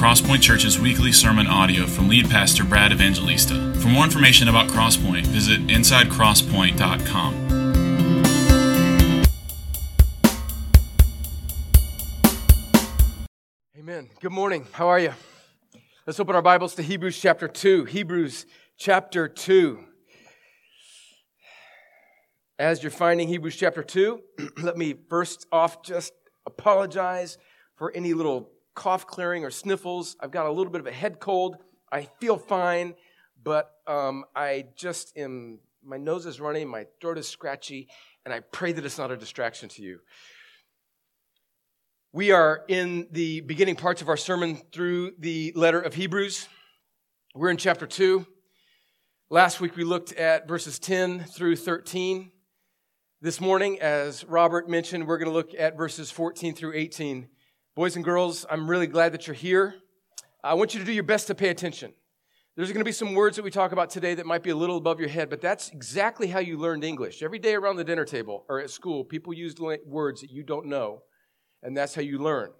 Crosspoint Church's weekly sermon audio from lead pastor Brad Evangelista. For more information about Crosspoint, visit insidecrosspoint.com. Amen. Good morning. How are you? Let's open our Bibles to Hebrews chapter 2. Hebrews chapter 2. As you're finding Hebrews chapter 2, let me first off just apologize for any little cough clearing or sniffles. I've got a little bit of a head cold. I feel fine, but um, I just am, my nose is running, my throat is scratchy, and I pray that it's not a distraction to you. We are in the beginning parts of our sermon through the letter of Hebrews. We're in chapter 2. Last week we looked at verses 10 through 13. This morning, as Robert mentioned, we're going to look at verses 14 through 18. Boys and girls, I'm really glad that you're here. I want you to do your best to pay attention. There's going to be some words that we talk about today that might be a little above your head, but that's exactly how you learned English. Every day around the dinner table or at school, people use words that you don't know, and that's how you learn.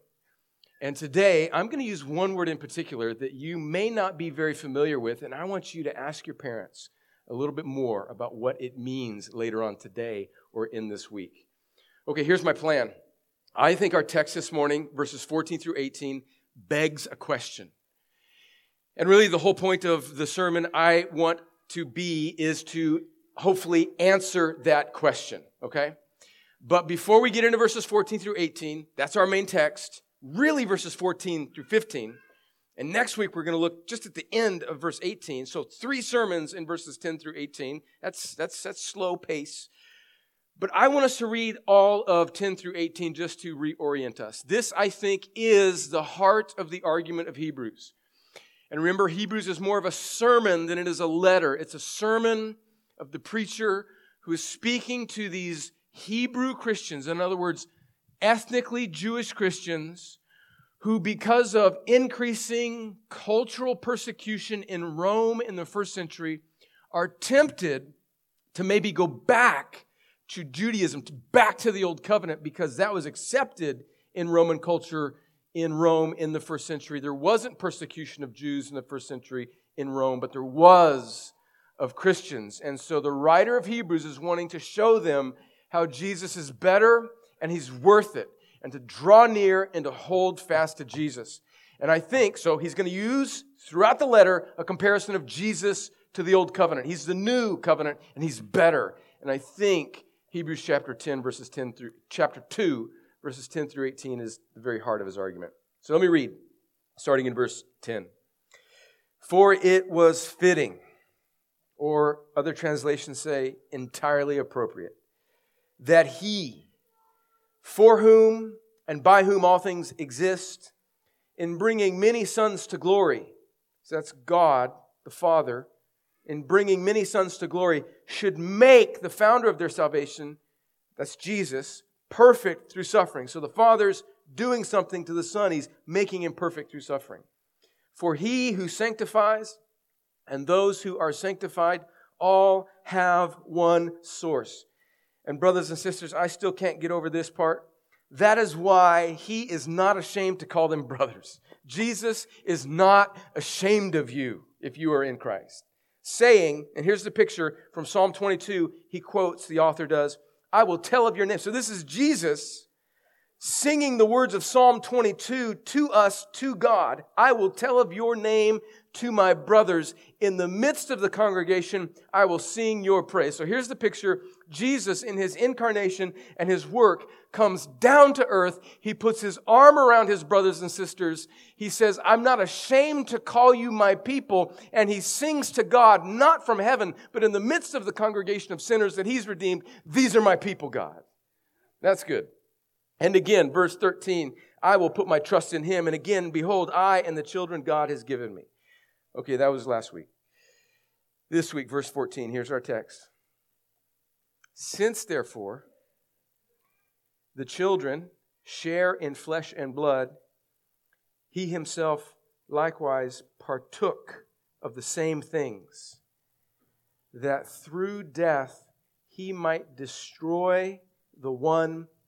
And today, I'm going to use one word in particular that you may not be very familiar with, and I want you to ask your parents a little bit more about what it means later on today or in this week. Okay, here's my plan. I think our text this morning, verses 14 through 18, begs a question. And really, the whole point of the sermon I want to be is to hopefully answer that question, okay? But before we get into verses 14 through 18, that's our main text, really verses 14 through 15. And next week, we're going to look just at the end of verse 18. So, three sermons in verses 10 through 18. That's, that's, that's slow pace. But I want us to read all of 10 through 18 just to reorient us. This, I think, is the heart of the argument of Hebrews. And remember, Hebrews is more of a sermon than it is a letter. It's a sermon of the preacher who is speaking to these Hebrew Christians, in other words, ethnically Jewish Christians, who, because of increasing cultural persecution in Rome in the first century, are tempted to maybe go back to Judaism, back to the Old Covenant, because that was accepted in Roman culture in Rome in the first century. There wasn't persecution of Jews in the first century in Rome, but there was of Christians. And so the writer of Hebrews is wanting to show them how Jesus is better and he's worth it, and to draw near and to hold fast to Jesus. And I think, so he's going to use throughout the letter a comparison of Jesus to the old covenant. He's the new covenant and he's better. And I think Hebrews chapter 10, verses 10 through chapter 2, verses 10 through 18 is the very heart of his argument. So let me read, starting in verse 10. For it was fitting, or other translations say entirely appropriate, that he, for whom and by whom all things exist, in bringing many sons to glory, so that's God the Father, in bringing many sons to glory should make the founder of their salvation, that's Jesus, perfect through suffering. So the Father's doing something to the Son, He's making him perfect through suffering. For he who sanctifies and those who are sanctified all have one source. And, brothers and sisters, I still can't get over this part. That is why he is not ashamed to call them brothers. Jesus is not ashamed of you if you are in Christ saying, and here's the picture from Psalm 22, he quotes, the author does, I will tell of your name. So this is Jesus singing the words of Psalm 22 to us, to God. I will tell of your name to my brothers. In the midst of the congregation, I will sing your praise. So here's the picture. Jesus, in his incarnation and his work, comes down to earth. He puts his arm around his brothers and sisters. He says, I'm not ashamed to call you my people. And he sings to God, not from heaven, but in the midst of the congregation of sinners that he's redeemed. These are my people, God. That's good. And again, verse 13, I will put my trust in him. And again, behold, I and the children God has given me. Okay, that was last week. This week, verse 14, here's our text. Since, therefore, the children share in flesh and blood, he himself likewise partook of the same things, that through death he might destroy the one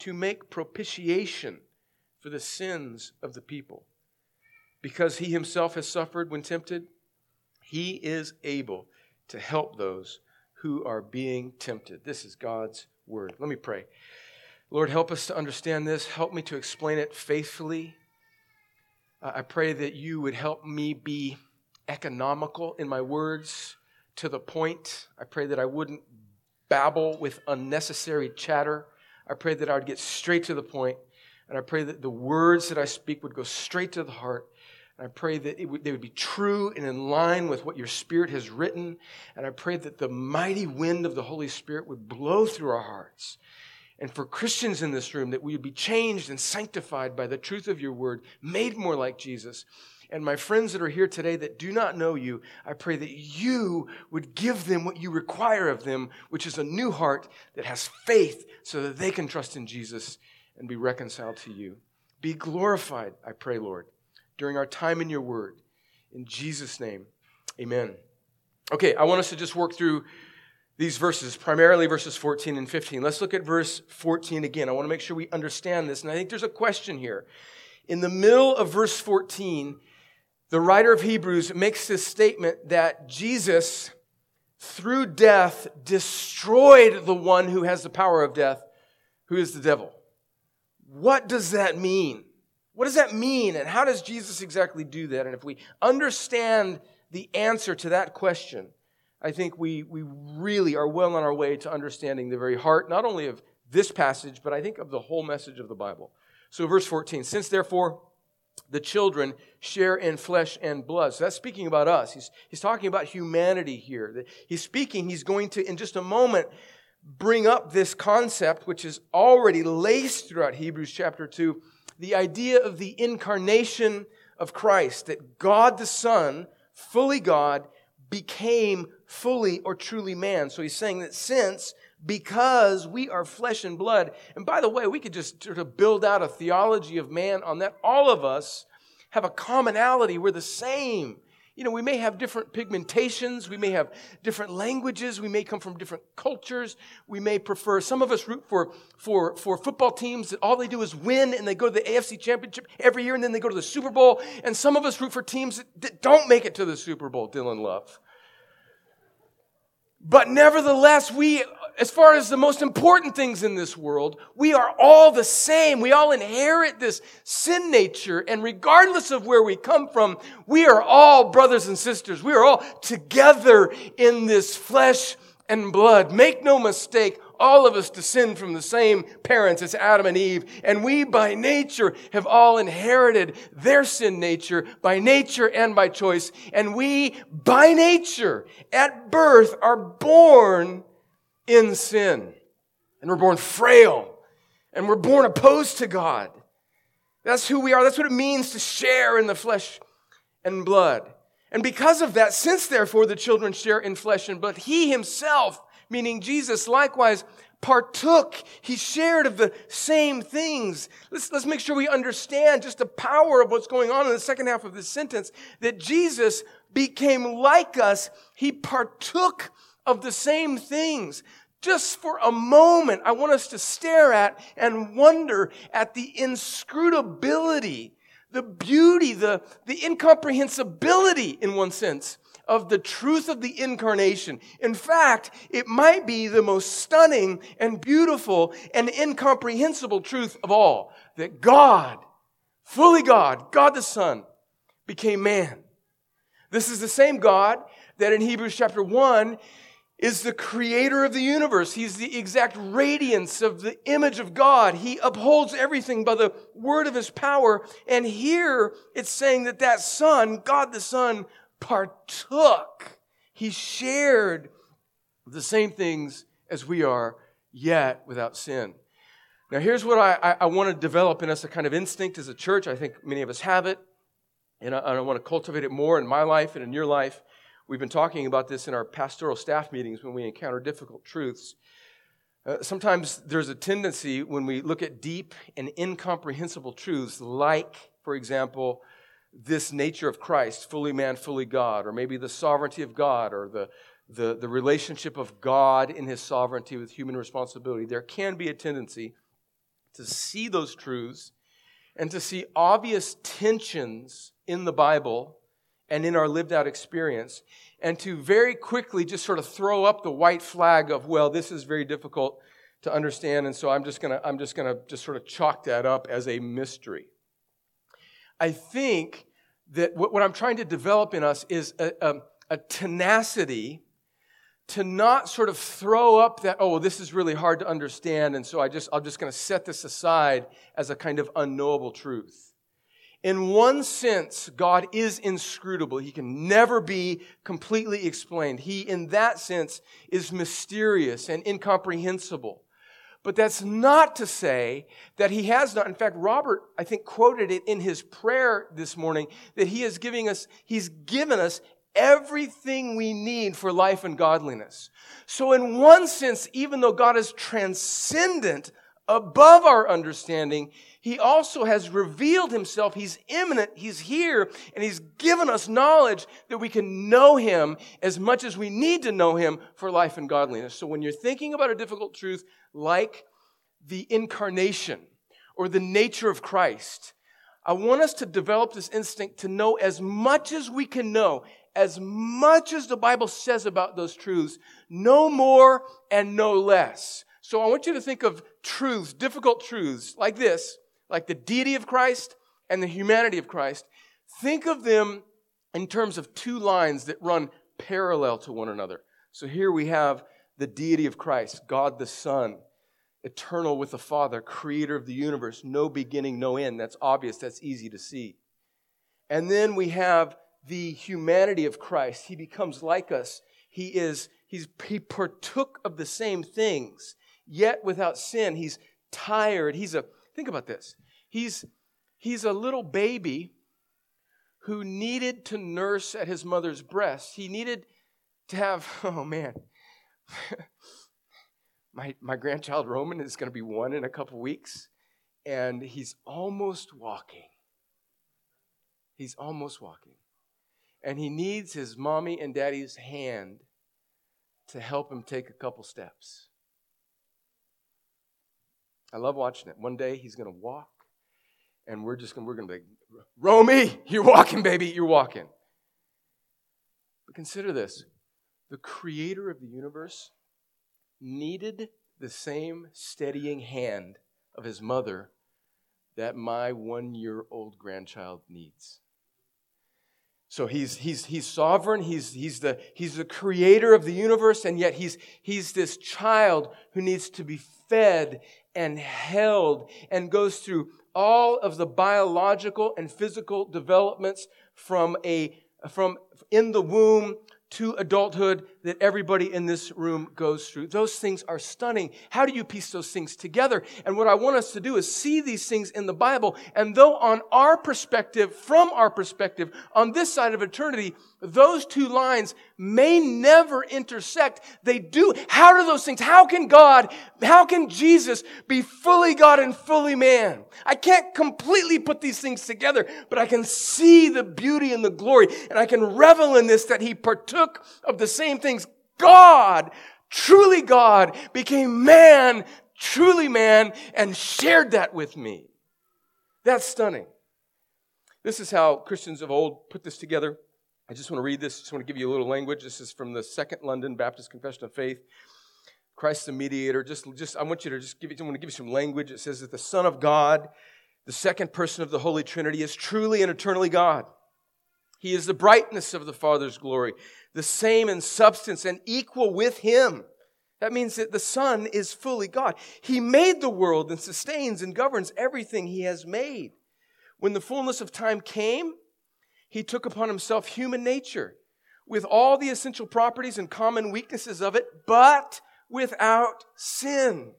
to make propitiation for the sins of the people. Because he himself has suffered when tempted, he is able to help those who are being tempted. This is God's word. Let me pray. Lord, help us to understand this. Help me to explain it faithfully. Uh, I pray that you would help me be economical in my words, to the point. I pray that I wouldn't babble with unnecessary chatter. I pray that I would get straight to the point, and I pray that the words that I speak would go straight to the heart and I pray that would, they would be true and in line with what your Spirit has written. And I pray that the mighty wind of the Holy Spirit would blow through our hearts. And for Christians in this room, that we would be changed and sanctified by the truth of your word, made more like Jesus. And my friends that are here today that do not know you, I pray that you would give them what you require of them, which is a new heart that has faith so that they can trust in Jesus and be reconciled to you. Be glorified, I pray, Lord during our time in your word. In Jesus' name, amen. Okay, I want us to just work through these verses, primarily verses 14 and 15. Let's look at verse 14 again. I want to make sure we understand this. And I think there's a question here. In the middle of verse 14, the writer of Hebrews makes this statement that Jesus, through death, destroyed the one who has the power of death, who is the devil. What does that mean? What does that mean, and how does Jesus exactly do that? And if we understand the answer to that question, I think we, we really are well on our way to understanding the very heart, not only of this passage, but I think of the whole message of the Bible. So, verse 14, since therefore the children share in flesh and blood. So that's speaking about us. He's, he's talking about humanity here. He's speaking, he's going to, in just a moment, bring up this concept, which is already laced throughout Hebrews chapter 2 the idea of the incarnation of Christ, that God the Son, fully God, became fully or truly man. So he's saying that since, because we are flesh and blood, and by the way, we could just sort of build out a theology of man on that. All of us have a commonality. We're the same. You know, we may have different pigmentations, we may have different languages, we may come from different cultures, we may prefer, some of us root for, for, for football teams that all they do is win and they go to the AFC championship every year and then they go to the Super Bowl. And some of us root for teams that, that don't make it to the Super Bowl, Dylan Love. But nevertheless, we, as far as the most important things in this world, we are all the same. We all inherit this sin nature. And regardless of where we come from, we are all brothers and sisters. We are all together in this flesh and blood. Make no mistake, all of us descend from the same parents as Adam and Eve, and we by nature have all inherited their sin nature by nature and by choice. And we by nature at birth are born in sin. And we're born frail. And we're born opposed to God. That's who we are. That's what it means to share in the flesh and blood. And because of that, since therefore the children share in flesh and blood, he himself meaning Jesus likewise partook. He shared of the same things. Let's, let's make sure we understand just the power of what's going on in the second half of this sentence that Jesus became like us. He partook of the same things. Just for a moment, I want us to stare at and wonder at the inscrutability, the beauty, the, the incomprehensibility, in one sense, of the truth of the incarnation. In fact, it might be the most stunning and beautiful and incomprehensible truth of all that God, fully God, God the Son, became man. This is the same God that in Hebrews chapter 1 is the creator of the universe. He's the exact radiance of the image of God. He upholds everything by the word of his power. And here it's saying that that son, God the son, partook. He shared the same things as we are, yet without sin. Now, here's what I, I, I want to develop in us a kind of instinct as a church. I think many of us have it. and I, I want to cultivate it more in my life and in your life. We've been talking about this in our pastoral staff meetings when we encounter difficult truths. Uh, sometimes there's a tendency when we look at deep and incomprehensible truths, like, for example, this nature of Christ, fully man, fully God, or maybe the sovereignty of God, or the, the, the relationship of God in his sovereignty with human responsibility. There can be a tendency to see those truths and to see obvious tensions in the Bible and in our lived out experience, and to very quickly just sort of throw up the white flag of, well, this is very difficult to understand, and so I'm just gonna, I'm just gonna just sort of chalk that up as a mystery. I think that what, I'm trying to develop in us is a, a, a tenacity to not sort of throw up that oh well, this is really hard to understand and so i just i'm just to set this aside as a kind of unknowable truth in one sense, God is inscrutable. He can never be completely explained. He, in that sense, is mysterious and incomprehensible. But that's not to say that he has not. In fact, Robert, I think, quoted it in his prayer this morning that he is giving us, he's given us everything we need for life and godliness. So, in one sense, even though God is transcendent above our understanding, he also has revealed himself. He's immanent. He's here and he's given us knowledge that we can know him as much as we need to know him for life and godliness. So when you're thinking about a difficult truth like the incarnation or the nature of Christ, I want us to develop this instinct to know as much as we can know, as much as the Bible says about those truths, no more and no less. So I want you to think of truths, difficult truths like this like the deity of Christ and the humanity of Christ, think of them in terms of two lines that run parallel to one another. So here we have the deity of Christ, God the Son, eternal with the Father, creator of the universe, no beginning, no end. That's obvious, that's easy to see. And then we have the humanity of Christ. He becomes like us. He is, he's, he partook of the same things, yet without sin. He's tired. He's a, think about this. He's, he's a little baby who needed to nurse at his mother's breast. He needed to have, oh man, my, my grandchild Roman is going to be one in a couple weeks, and he's almost walking. He's almost walking. And he needs his mommy and daddy's hand to help him take a couple steps. I love watching it. One day he's going to walk and we're just gonna, we're going to be, like, Romy, you're walking, baby, you're walking. But consider this the creator of the universe needed the same steadying hand of his mother that my one year old grandchild needs. So he's, he's, he's sovereign, he's, he's, the, he's the creator of the universe, and yet he's, he's this child who needs to be fed and held and goes through all of the biological and physical developments from a from in the womb to adulthood that everybody in this room goes through. Those things are stunning. How do you piece those things together? And what I want us to do is see these things in the Bible. And though on our perspective, from our perspective, on this side of eternity, those two lines may never intersect. They do. How do those things, how can God, how can Jesus be fully God and fully man? I can't completely put these things together, but I can see the beauty and the glory, and I can revel in this that he partook of the same things. God, truly God, became man, truly man, and shared that with me. That's stunning. This is how Christians of old put this together. I just want to read this. Just want to give you a little language. This is from the Second London Baptist Confession of Faith. Christ the mediator. Just, just I want you to just give I want to give you some language. It says that the Son of God, the second person of the Holy Trinity, is truly and eternally God. He is the brightness of the Father's glory, the same in substance and equal with Him. That means that the Son is fully God. He made the world and sustains and governs everything He has made. When the fullness of time came, he took upon himself human nature with all the essential properties and common weaknesses of it, but without sin.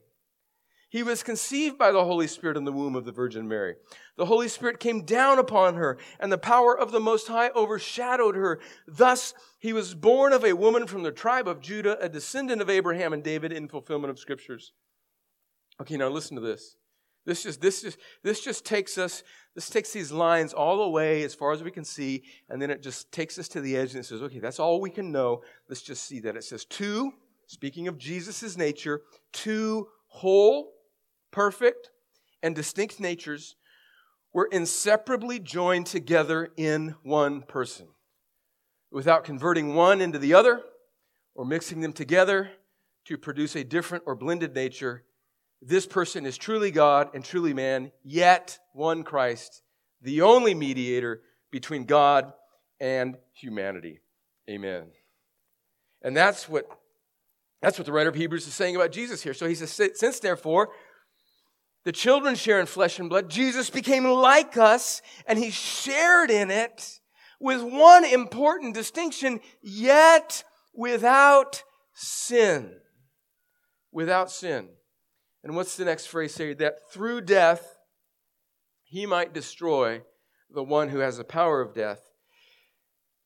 He was conceived by the Holy Spirit in the womb of the Virgin Mary. The Holy Spirit came down upon her, and the power of the Most High overshadowed her. Thus, he was born of a woman from the tribe of Judah, a descendant of Abraham and David in fulfillment of scriptures. Okay, now listen to this. This just, this just, this just takes us, this takes these lines all the way as far as we can see, and then it just takes us to the edge and it says, okay, that's all we can know. Let's just see that. It says, two, speaking of Jesus' nature, two whole, perfect, and distinct natures were inseparably joined together in one person. Without converting one into the other or mixing them together to produce a different or blended nature, this person is truly God and truly man, yet one Christ, the only mediator between God and humanity. Amen. And that's what that's what the writer of Hebrews is saying about Jesus here. So he says, since therefore the children share in flesh and blood, Jesus became like us and he shared in it with one important distinction, yet without sin. Without sin. And what's the next phrase say? That through death, he might destroy the one who has the power of death.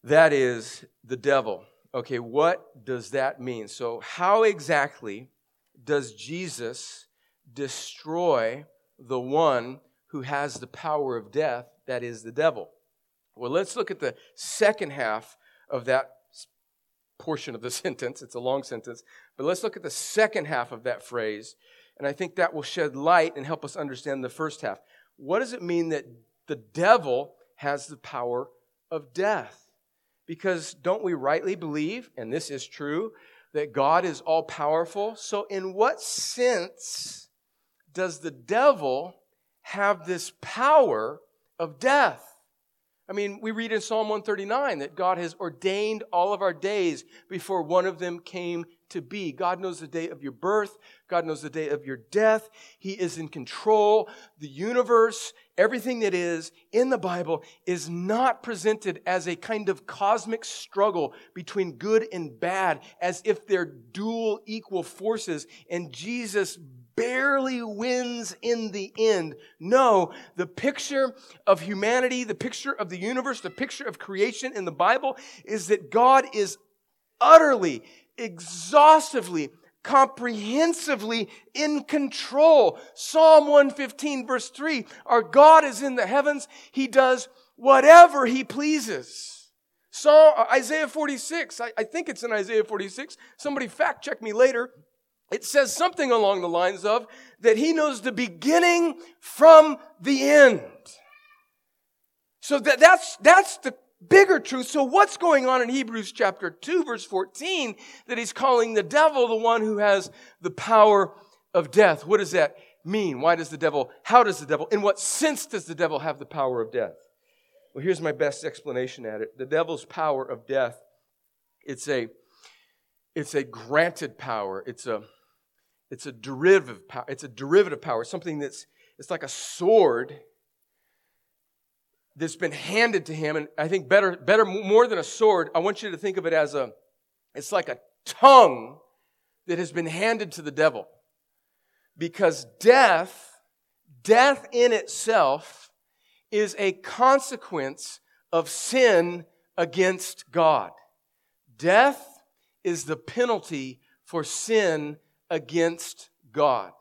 That is the devil. Okay, what does that mean? So, how exactly does Jesus destroy the one who has the power of death, that is the devil? Well, let's look at the second half of that portion of the sentence. It's a long sentence, but let's look at the second half of that phrase and I think that will shed light and help us understand the first half. What does it mean that the devil has the power of death? Because don't we rightly believe, and this is true, that God is all powerful? So, in what sense does the devil have this power of death? I mean, we read in Psalm 139 that God has ordained all of our days before one of them came to be. God knows the day of your birth. God knows the day of your death. He is in control. The universe, everything that is in the Bible is not presented as a kind of cosmic struggle between good and bad, as if they're dual equal forces. And Jesus barely wins in the end. No, the picture of humanity, the picture of the universe, the picture of creation in the Bible is that God is utterly, exhaustively, comprehensively in control. Psalm 115 verse 3, our God is in the heavens. He does whatever he pleases. Psalm, uh, Isaiah 46, I, I think it's in Isaiah 46. Somebody fact check me later it says something along the lines of that he knows the beginning from the end. So that, that's, that's the bigger truth. So what's going on in Hebrews chapter 2 verse 14 that he's calling the devil the one who has the power of death? What does that mean? Why does the devil, how does the devil, in what sense does the devil have the power of death? Well, here's my best explanation at it. The devil's power of death, it's a, it's a granted power. It's a, it's a derivative power. It's a derivative power, something that's it's like a sword that's been handed to him. And I think better, better, more than a sword, I want you to think of it as a, it's like a tongue that has been handed to the devil. Because death, death in itself is a consequence of sin against God. Death is the penalty for sin against God.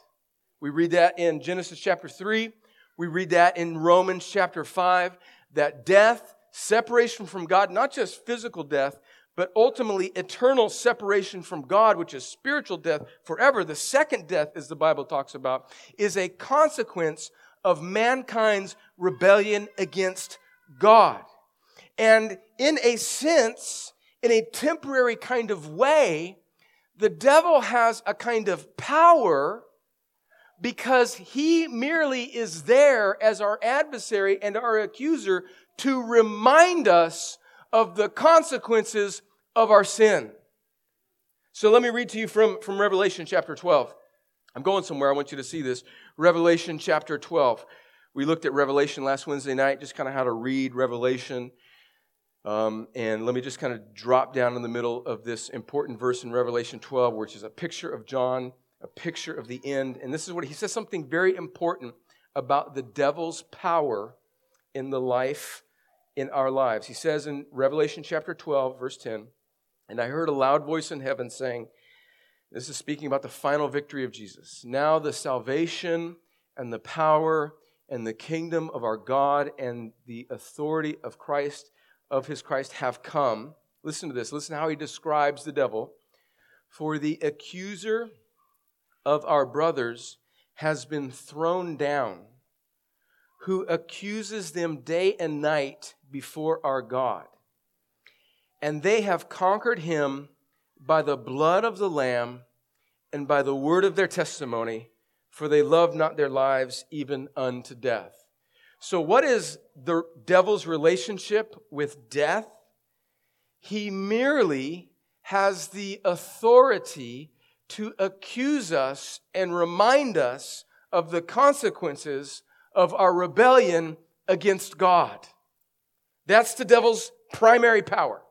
We read that in Genesis chapter 3. We read that in Romans chapter 5 that death, separation from God, not just physical death, but ultimately eternal separation from God, which is spiritual death forever. The second death, as the Bible talks about, is a consequence of mankind's rebellion against God. And in a sense, in a temporary kind of way, the devil has a kind of power because he merely is there as our adversary and our accuser to remind us of the consequences of our sin. So let me read to you from, from Revelation chapter 12. I'm going somewhere. I want you to see this. Revelation chapter 12. We looked at Revelation last Wednesday night, just kind of how to read Revelation. Um, and let me just kind of drop down in the middle of this important verse in Revelation 12, which is a picture of John a picture of the end. And this is what he says something very important about the devil's power in the life in our lives. He says in Revelation chapter 12, verse 10, And I heard a loud voice in heaven saying, This is speaking about the final victory of Jesus. Now the salvation and the power and the kingdom of our God and the authority of Christ, of his Christ, have come. Listen to this. Listen how he describes the devil. For the accuser of our brothers has been thrown down, who accuses them day and night before our God. And they have conquered him by the blood of the Lamb and by the word of their testimony, for they love not their lives even unto death. So, what is the devil's relationship with death? He merely has the authority to accuse us and remind us of the consequences of our rebellion against God. That's the devil's primary power.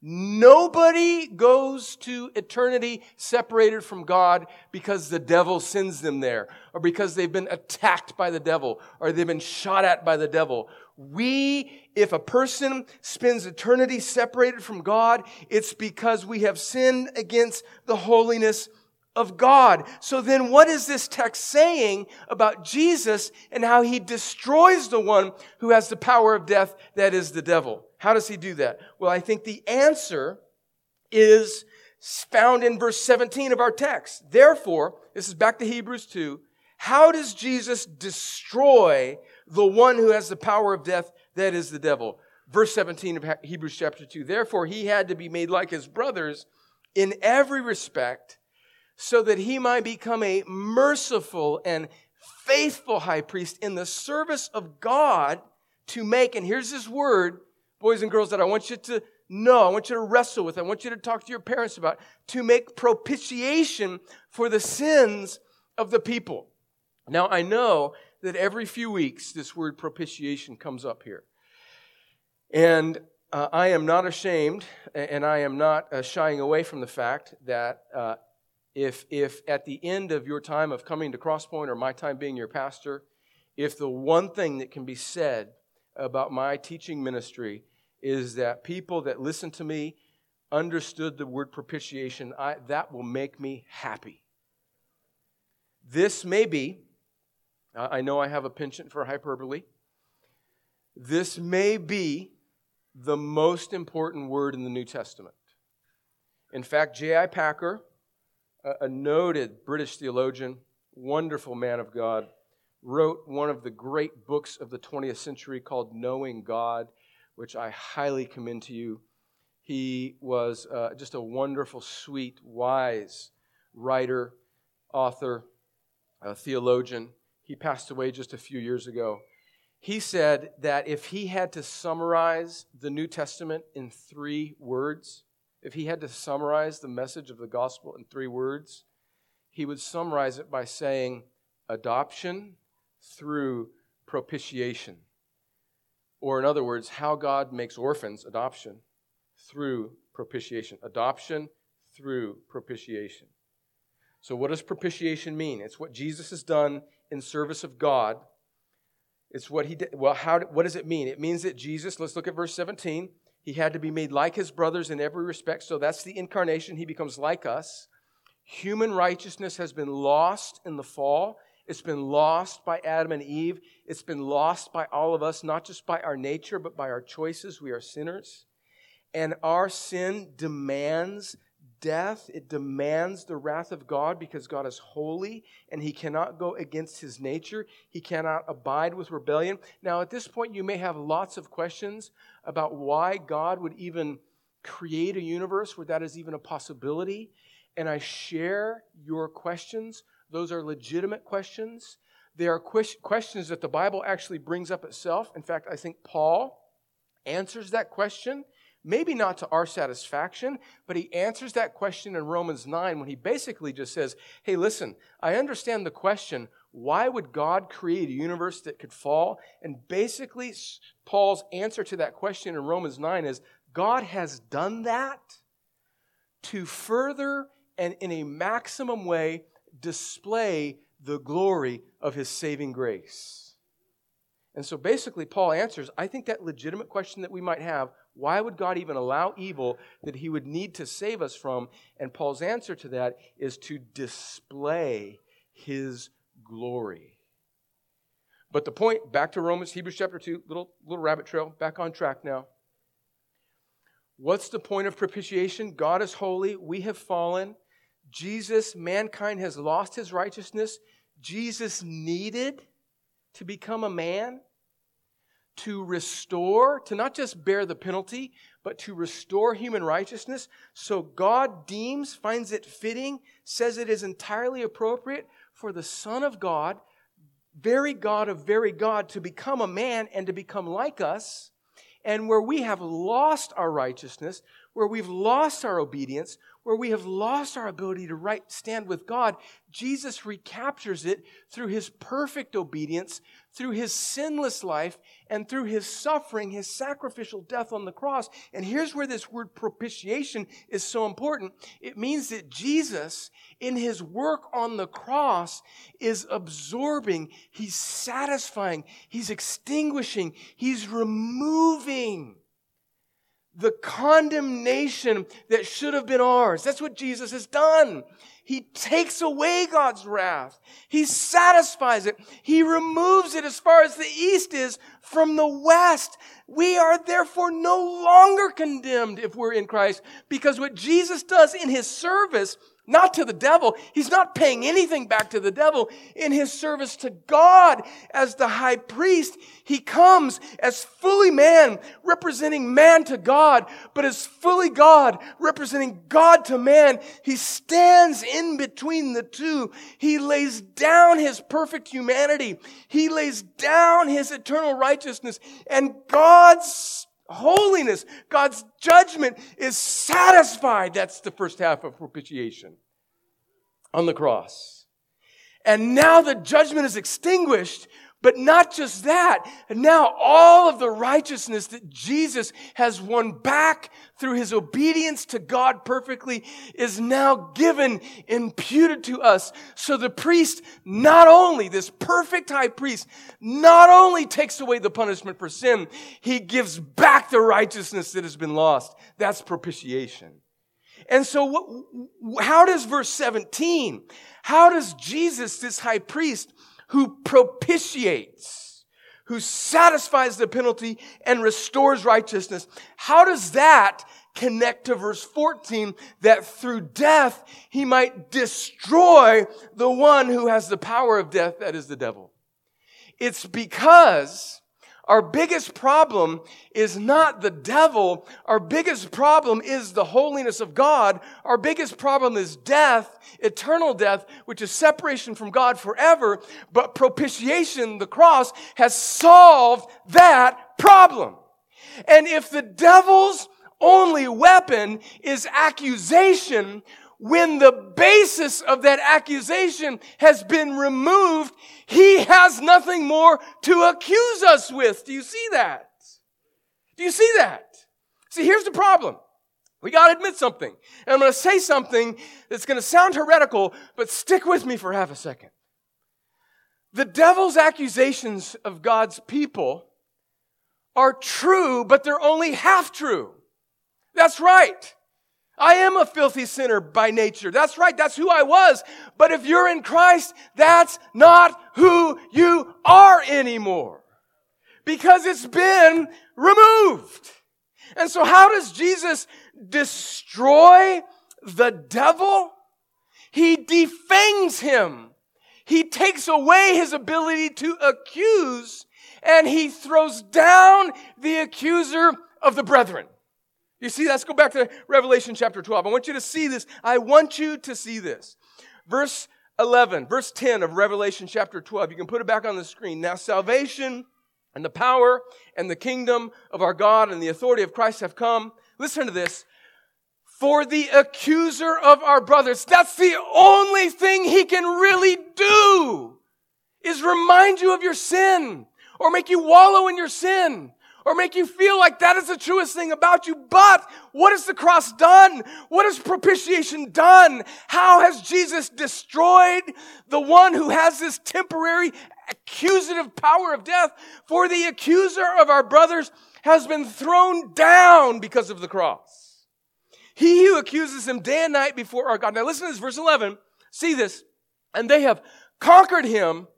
Nobody goes to eternity separated from God because the devil sends them there, or because they've been attacked by the devil, or they've been shot at by the devil. We, if a person spends eternity separated from God, it's because we have sinned against the holiness of God. So then what is this text saying about Jesus and how he destroys the one who has the power of death, that is the devil? How does he do that? Well, I think the answer is found in verse 17 of our text. Therefore, this is back to Hebrews 2. How does Jesus destroy the one who has the power of death, that is the devil? Verse 17 of Hebrews chapter 2. Therefore, he had to be made like his brothers in every respect so that he might become a merciful and faithful high priest in the service of God to make, and here's this word, boys and girls, that I want you to know, I want you to wrestle with, I want you to talk to your parents about, to make propitiation for the sins of the people. Now, I know that every few weeks this word propitiation comes up here. And uh, I am not ashamed and I am not uh, shying away from the fact that uh, if, if at the end of your time of coming to Crosspoint or my time being your pastor, if the one thing that can be said about my teaching ministry is that people that listen to me understood the word propitiation, I, that will make me happy. This may be, I know I have a penchant for hyperbole, this may be the most important word in the New Testament. In fact, J.I. Packer, a noted British theologian, wonderful man of God, wrote one of the great books of the 20th century called Knowing God, which I highly commend to you. He was uh, just a wonderful, sweet, wise writer, author, theologian. He passed away just a few years ago. He said that if he had to summarize the New Testament in three words, if he had to summarize the message of the gospel in three words, he would summarize it by saying adoption through propitiation. Or, in other words, how God makes orphans adoption through propitiation. Adoption through propitiation. So, what does propitiation mean? It's what Jesus has done in service of God. It's what he did. Well, how, what does it mean? It means that Jesus, let's look at verse 17. He had to be made like his brothers in every respect. So that's the incarnation. He becomes like us. Human righteousness has been lost in the fall. It's been lost by Adam and Eve. It's been lost by all of us, not just by our nature, but by our choices. We are sinners. And our sin demands death. It demands the wrath of God because God is holy and he cannot go against his nature. He cannot abide with rebellion. Now, at this point, you may have lots of questions about why God would even create a universe where that is even a possibility. And I share your questions. Those are legitimate questions. They are questions that the Bible actually brings up itself. In fact, I think Paul answers that question maybe not to our satisfaction, but he answers that question in Romans 9 when he basically just says, Hey, listen, I understand the question. Why would God create a universe that could fall? And basically, Paul's answer to that question in Romans 9 is God has done that to further and in a maximum way display the glory of his saving grace. And so basically, Paul answers, I think that legitimate question that we might have why would God even allow evil that he would need to save us from? And Paul's answer to that is to display his glory. But the point, back to Romans, Hebrews chapter 2, little, little rabbit trail, back on track now. What's the point of propitiation? God is holy, we have fallen. Jesus, mankind has lost his righteousness. Jesus needed to become a man to restore, to not just bear the penalty, but to restore human righteousness. So God deems, finds it fitting, says it is entirely appropriate for the Son of God, very God of very God, to become a man and to become like us. And where we have lost our righteousness, where we've lost our obedience, where we have lost our ability to right stand with God, Jesus recaptures it through his perfect obedience, through his sinless life, and through his suffering, his sacrificial death on the cross. And here's where this word propitiation is so important. It means that Jesus, in his work on the cross, is absorbing, he's satisfying, he's extinguishing, he's removing the condemnation that should have been ours. That's what Jesus has done. He takes away God's wrath. He satisfies it. He removes it as far as the east is from the west. We are therefore no longer condemned if we're in Christ because what Jesus does in his service not to the devil. He's not paying anything back to the devil. In his service to God as the high priest, he comes as fully man, representing man to God, but as fully God, representing God to man. He stands in between the two. He lays down his perfect humanity. He lays down his eternal righteousness and God's holiness, God's judgment is satisfied. That's the first half of propitiation on the cross. And now the judgment is extinguished, but not just that. Now all of the righteousness that Jesus has won back through his obedience to God perfectly is now given, imputed to us. So the priest not only, this perfect high priest, not only takes away the punishment for sin, he gives back the righteousness that has been lost. That's propitiation. And so what, how does verse 17, how does Jesus, this high priest, who propitiates, who satisfies the penalty and restores righteousness. How does that connect to verse 14 that through death he might destroy the one who has the power of death, that is the devil? It's because our biggest problem is not the devil. Our biggest problem is the holiness of God. Our biggest problem is death, eternal death, which is separation from God forever. But propitiation, the cross, has solved that problem. And if the devil's only weapon is accusation, when the basis of that accusation has been removed, he has nothing more to accuse us with. Do you see that? Do you see that? See, here's the problem. We got to admit something. And I'm going to say something that's going to sound heretical, but stick with me for half a second. The devil's accusations of God's people are true, but they're only half true. That's right. I am a filthy sinner by nature. That's right. That's who I was. But if you're in Christ, that's not who you are anymore. Because it's been removed. And so how does Jesus destroy the devil? He defangs him. He takes away his ability to accuse and he throws down the accuser of the brethren. You see, let's go back to Revelation chapter 12. I want you to see this. I want you to see this. Verse 11, verse 10 of Revelation chapter 12. You can put it back on the screen. Now, salvation and the power and the kingdom of our God and the authority of Christ have come. Listen to this. For the accuser of our brothers. That's the only thing he can really do is remind you of your sin or make you wallow in your sin or make you feel like that is the truest thing about you. But what has the cross done? What has propitiation done? How has Jesus destroyed the one who has this temporary accusative power of death? For the accuser of our brothers has been thrown down because of the cross. He who accuses him day and night before our God. Now listen to this, verse 11. See this. And they have conquered him.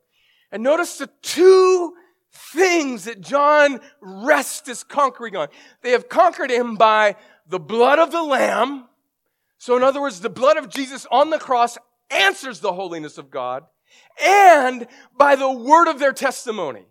And notice the two things that John rests his conquering on. They have conquered him by the blood of the Lamb. So, in other words, the blood of Jesus on the cross answers the holiness of God, and by the word of their testimony.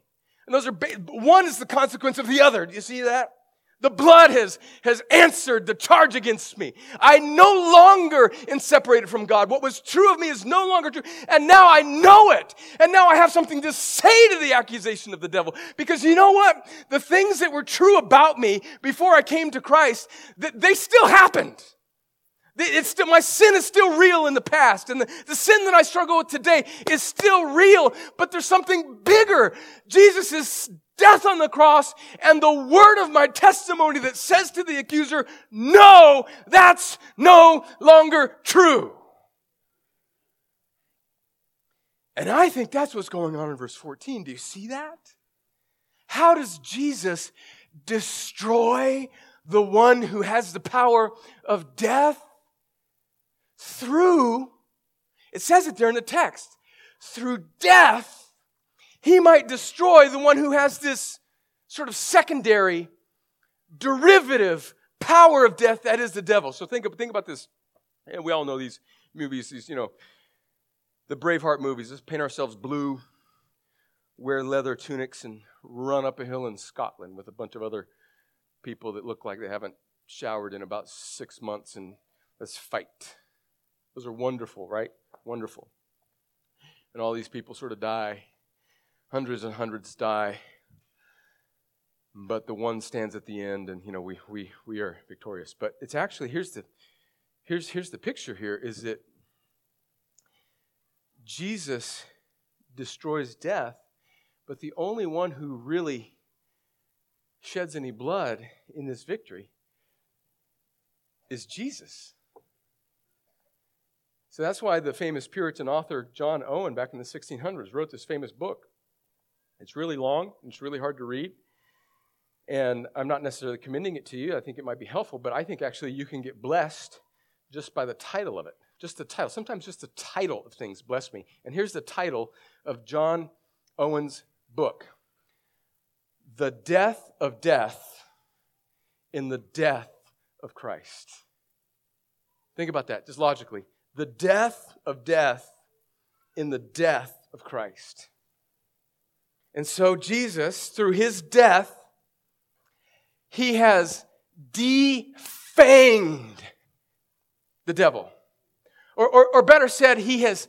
And those are, one is the consequence of the other. Do you see that? The blood has, has answered the charge against me. I no longer am separated from God. What was true of me is no longer true. And now I know it. And now I have something to say to the accusation of the devil. Because you know what? The things that were true about me before I came to Christ, they still happened. It's still, my sin is still real in the past, and the, the sin that I struggle with today is still real, but there's something bigger. Jesus is death on the cross and the word of my testimony that says to the accuser, no, that's no longer true. And I think that's what's going on in verse 14. Do you see that? How does Jesus destroy the one who has the power of death? Through, it says it there in the text, through death he might destroy the one who has this sort of secondary, derivative power of death that is the devil. So think, think about this. And we all know these movies, these, you know, the Braveheart movies. Let's paint ourselves blue, wear leather tunics, and run up a hill in Scotland with a bunch of other people that look like they haven't showered in about six months, and let's fight. Those are wonderful, right? Wonderful. And all these people sort of die hundreds and hundreds die, but the one stands at the end, and you know we we we are victorious. But it's actually here's the here's here's the picture here is that Jesus destroys death, but the only one who really sheds any blood in this victory is Jesus. So that's why the famous Puritan author John Owen, back in the 1600s, wrote this famous book it's really long, it's really hard to read. And I'm not necessarily commending it to you. I think it might be helpful, but I think actually you can get blessed just by the title of it. Just the title. Sometimes just the title of things bless me. And here's the title of John Owen's book The Death of Death in the Death of Christ. Think about that, just logically. The death of death in the death of Christ. And so, Jesus, through his death, he has defanged the devil. Or, or, or, better said, he has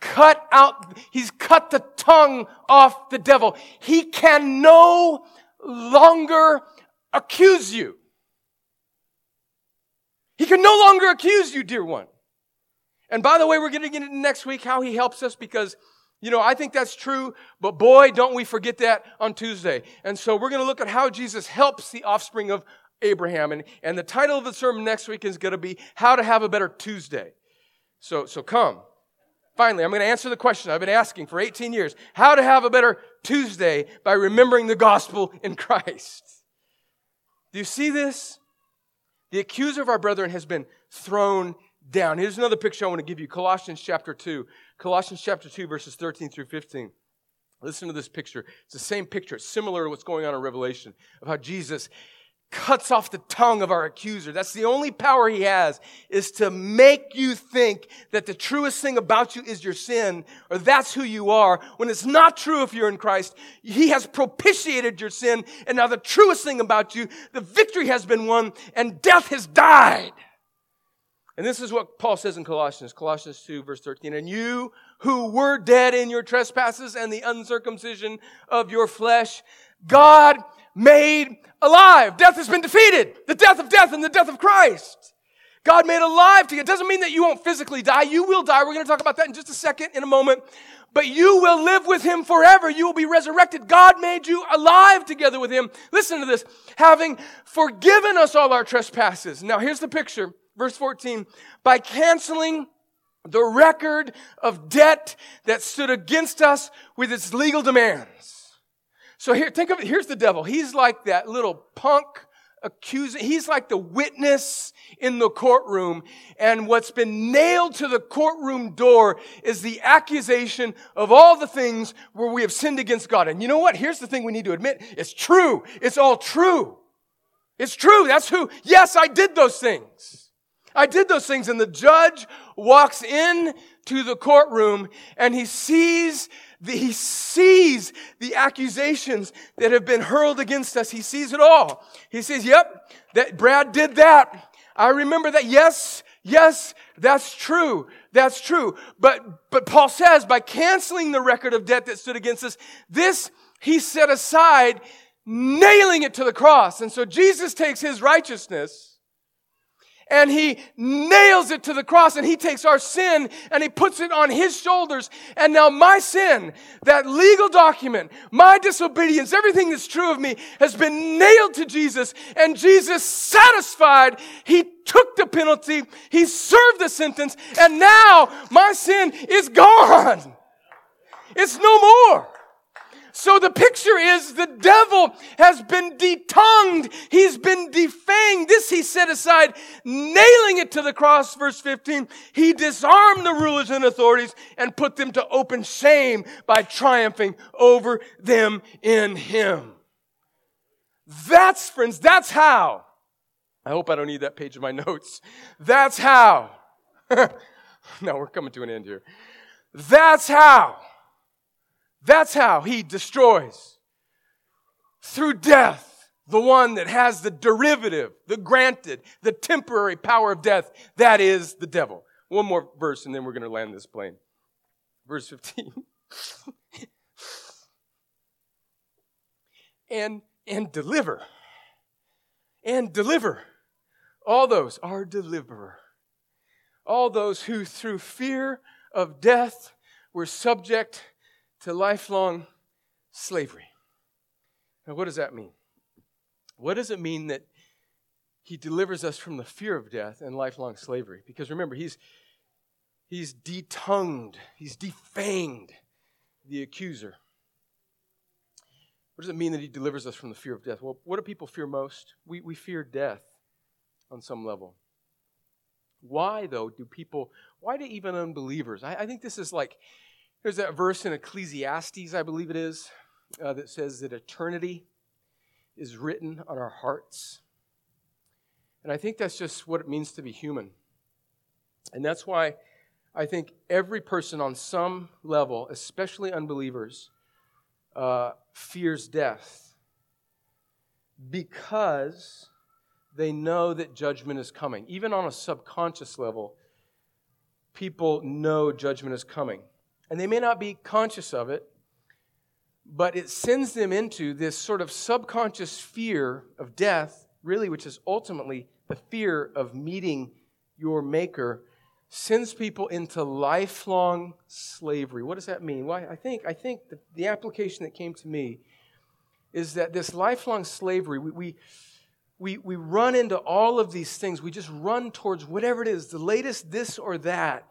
cut out, he's cut the tongue off the devil. He can no longer accuse you. He can no longer accuse you, dear one. And by the way, we're going to get into next week how he helps us because you know, I think that's true, but boy, don't we forget that on Tuesday. And so we're going to look at how Jesus helps the offspring of Abraham. And, and the title of the sermon next week is going to be How to Have a Better Tuesday. So, so come. Finally, I'm going to answer the question I've been asking for 18 years How to have a better Tuesday by remembering the gospel in Christ. Do you see this? The accuser of our brethren has been thrown down. Here's another picture I want to give you Colossians chapter 2. Colossians chapter 2, verses 13 through 15. Listen to this picture. It's the same picture. Similar to what's going on in Revelation of how Jesus cuts off the tongue of our accuser. That's the only power he has is to make you think that the truest thing about you is your sin or that's who you are when it's not true if you're in Christ. He has propitiated your sin and now the truest thing about you, the victory has been won and death has died. And this is what Paul says in Colossians, Colossians 2, verse 13. And you who were dead in your trespasses and the uncircumcision of your flesh, God made alive. Death has been defeated. The death of death and the death of Christ. God made alive to you. It doesn't mean that you won't physically die. You will die. We're going to talk about that in just a second, in a moment. But you will live with him forever. You will be resurrected. God made you alive together with him. Listen to this. Having forgiven us all our trespasses. Now here's the picture. Verse 14. By canceling the record of debt that stood against us with its legal demands. So here, think of it. Here's the devil. He's like that little punk accusing, he's like the witness in the courtroom. And what's been nailed to the courtroom door is the accusation of all the things where we have sinned against God. And you know what? Here's the thing we need to admit. It's true. It's all true. It's true. That's who, yes, I did those things. I did those things. And the judge walks in to the courtroom and he sees the, he sees the accusations that have been hurled against us. He sees it all. He says, yep, that Brad did that. I remember that. Yes, yes, that's true. That's true. But, but Paul says by canceling the record of debt that stood against us, this he set aside, nailing it to the cross. And so Jesus takes his righteousness and he nails it to the cross and he takes our sin and he puts it on his shoulders. And now my sin, that legal document, my disobedience, everything that's true of me has been nailed to Jesus and Jesus satisfied. He took the penalty. He served the sentence and now my sin is gone. It's no more. So the picture is the devil has been detongued. He's been defanged. This he set aside, nailing it to the cross, verse 15. He disarmed the rulers and authorities and put them to open shame by triumphing over them in him. That's, friends, that's how. I hope I don't need that page of my notes. That's how. now we're coming to an end here. That's how that's how he destroys. Through death, the one that has the derivative, the granted, the temporary power of death, that is the devil. One more verse and then we're going to land this plane. Verse 15. and and deliver. And deliver. All those are deliverer. All those who through fear of death were subject to lifelong slavery. Now, what does that mean? What does it mean that he delivers us from the fear of death and lifelong slavery? Because remember, he's, he's detongued, he's defanged the accuser. What does it mean that he delivers us from the fear of death? Well, what do people fear most? We, we fear death on some level. Why, though, do people, why do even unbelievers? I, I think this is like, there's that verse in Ecclesiastes, I believe it is, uh, that says that eternity is written on our hearts. And I think that's just what it means to be human. And that's why I think every person on some level, especially unbelievers, uh, fears death because they know that judgment is coming. Even on a subconscious level, people know judgment is coming and they may not be conscious of it, but it sends them into this sort of subconscious fear of death, really, which is ultimately the fear of meeting your Maker, sends people into lifelong slavery. What does that mean? Well, I think, I think the, the application that came to me is that this lifelong slavery, we, we we, we run into all of these things. We just run towards whatever it is, the latest this or that,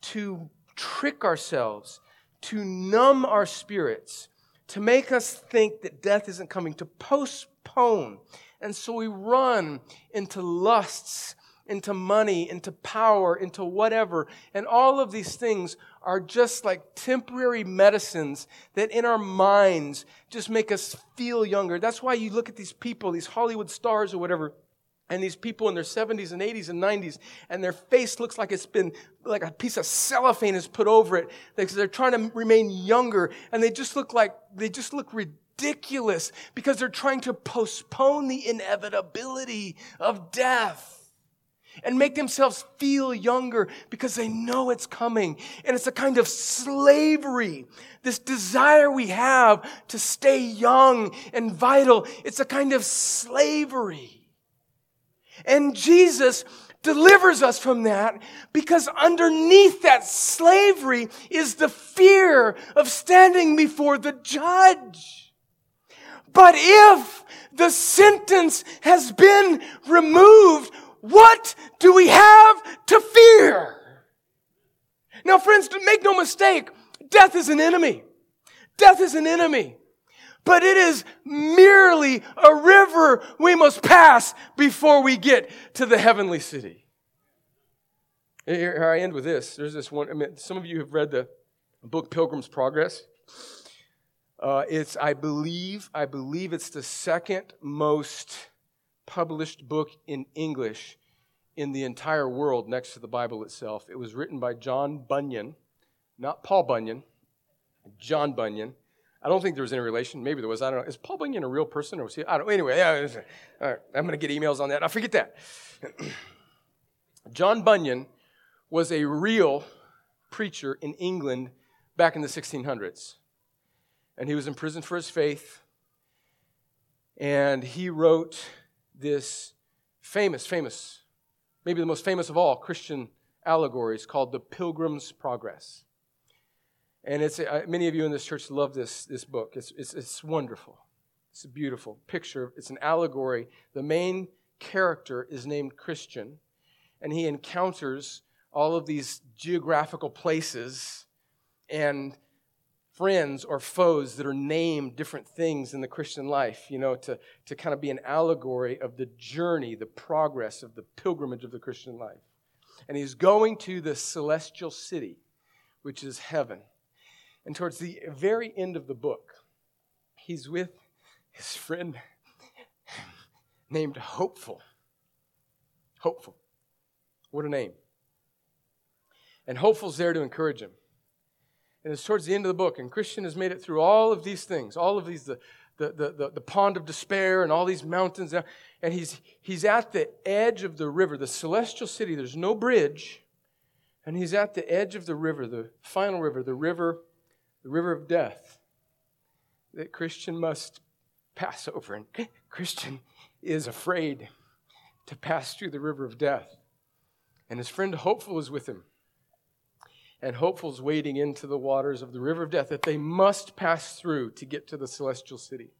to trick ourselves, to numb our spirits, to make us think that death isn't coming, to postpone. And so we run into lusts, into money, into power, into whatever. And all of these things are just like temporary medicines that in our minds just make us feel younger. That's why you look at these people, these Hollywood stars or whatever, and these people in their 70s and 80s and 90s, and their face looks like it's been, like a piece of cellophane is put over it. because They're trying to remain younger, and they just look like, they just look ridiculous because they're trying to postpone the inevitability of death and make themselves feel younger because they know it's coming. And it's a kind of slavery. This desire we have to stay young and vital. It's a kind of slavery. And Jesus delivers us from that because underneath that slavery is the fear of standing before the judge. But if the sentence has been removed, what do we have to fear? Now, friends, make no mistake, death is an enemy. Death is an enemy. But it is merely a river we must pass before we get to the heavenly city. Here I end with this. There's this one. I mean, some of you have read the book Pilgrim's Progress. Uh, it's, I believe, I believe it's the second most published book in English in the entire world next to the Bible itself. It was written by John Bunyan, not Paul Bunyan, John Bunyan. I don't think there was any relation. Maybe there was. I don't know. Is Paul Bunyan a real person or was he? I don't know. Anyway, yeah, all right. I'm going to get emails on that. I forget that. John Bunyan was a real preacher in England back in the 1600s. And he was imprisoned for his faith. And he wrote this famous, famous, maybe the most famous of all Christian allegories called The Pilgrim's Progress. And it's, uh, many of you in this church love this, this book. It's, it's, it's wonderful. It's a beautiful picture. It's an allegory. The main character is named Christian, and he encounters all of these geographical places and friends or foes that are named different things in the Christian life, you know, to, to kind of be an allegory of the journey, the progress of the pilgrimage of the Christian life. And he's going to the celestial city, which is heaven. And towards the very end of the book, he's with his friend named Hopeful. Hopeful. What a name. And Hopeful's there to encourage him. And it's towards the end of the book, and Christian has made it through all of these things, all of these, the, the, the, the, pond of despair and all these mountains. And he's, he's at the edge of the river, the celestial city. There's no bridge. And he's at the edge of the river, the final river, the river the river of death that Christian must pass over. And Christian is afraid to pass through the river of death. And his friend Hopeful is with him. And Hopeful's wading into the waters of the river of death that they must pass through to get to the celestial city.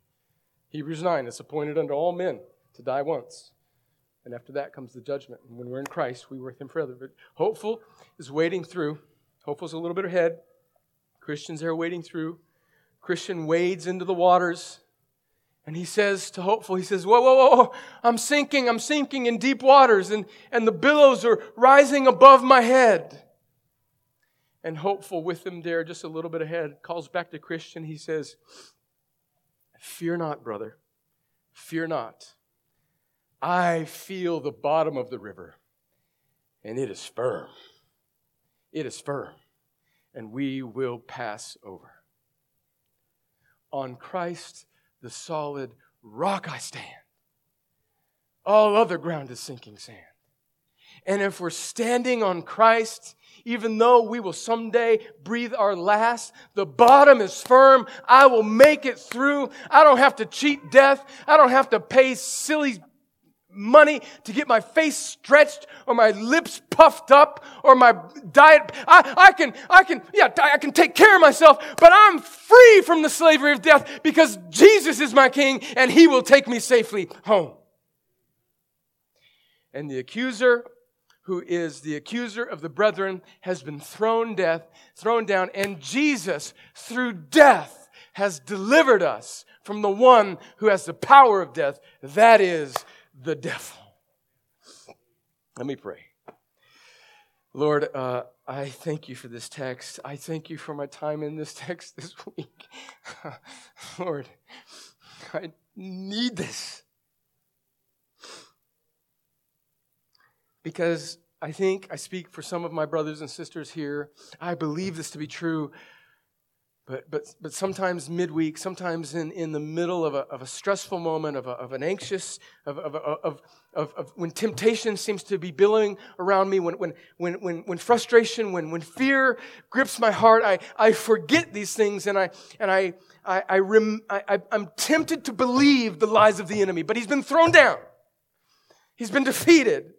Hebrews 9 it's appointed unto all men to die once. And after that comes the judgment. And when we're in Christ, we with him forever. But Hopeful is wading through. Hopeful's a little bit ahead. Christians are wading through. Christian wades into the waters. And he says to Hopeful, he says, Whoa, whoa, whoa, I'm sinking, I'm sinking in deep waters, and, and the billows are rising above my head. And Hopeful, with him there, just a little bit ahead, calls back to Christian. He says, Fear not, brother. Fear not. I feel the bottom of the river, and it is firm. It is firm and we will pass over. On Christ, the solid rock I stand. All other ground is sinking sand. And if we're standing on Christ, even though we will someday breathe our last, the bottom is firm. I will make it through. I don't have to cheat death. I don't have to pay silly money to get my face stretched or my lips puffed up or my diet. I, I can, I can, yeah, I can take care of myself, but I'm free from the slavery of death because Jesus is my king and he will take me safely home. And the accuser, who is the accuser of the brethren, has been thrown death, thrown down, and Jesus, through death, has delivered us from the one who has the power of death. That is the devil. Let me pray. Lord, uh, I thank you for this text. I thank you for my time in this text this week. Lord, I need this. Because I think I speak for some of my brothers and sisters here. I believe this to be true. But, but, but sometimes midweek, sometimes in, in the middle of a, of a stressful moment, of, a, of an anxious, of, of, of, of, of when temptation seems to be billowing around me, when, when, when, when, when frustration, when, when fear grips my heart, I, I forget these things and, I, and I, I, I, rem, I, I'm tempted to believe the lies of the enemy. But he's been thrown down, he's been defeated.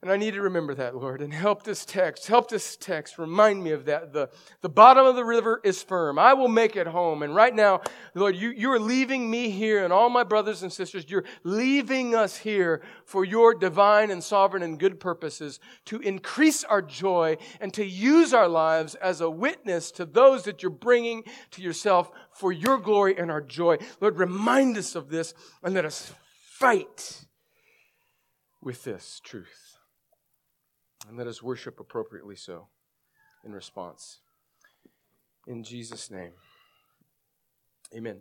And I need to remember that, Lord, and help this text, help this text remind me of that. The, the bottom of the river is firm. I will make it home. And right now, Lord, you, you are leaving me here and all my brothers and sisters, you're leaving us here for your divine and sovereign and good purposes to increase our joy and to use our lives as a witness to those that you're bringing to yourself for your glory and our joy. Lord, remind us of this and let us fight with this truth. And let us worship appropriately so in response. In Jesus' name, amen.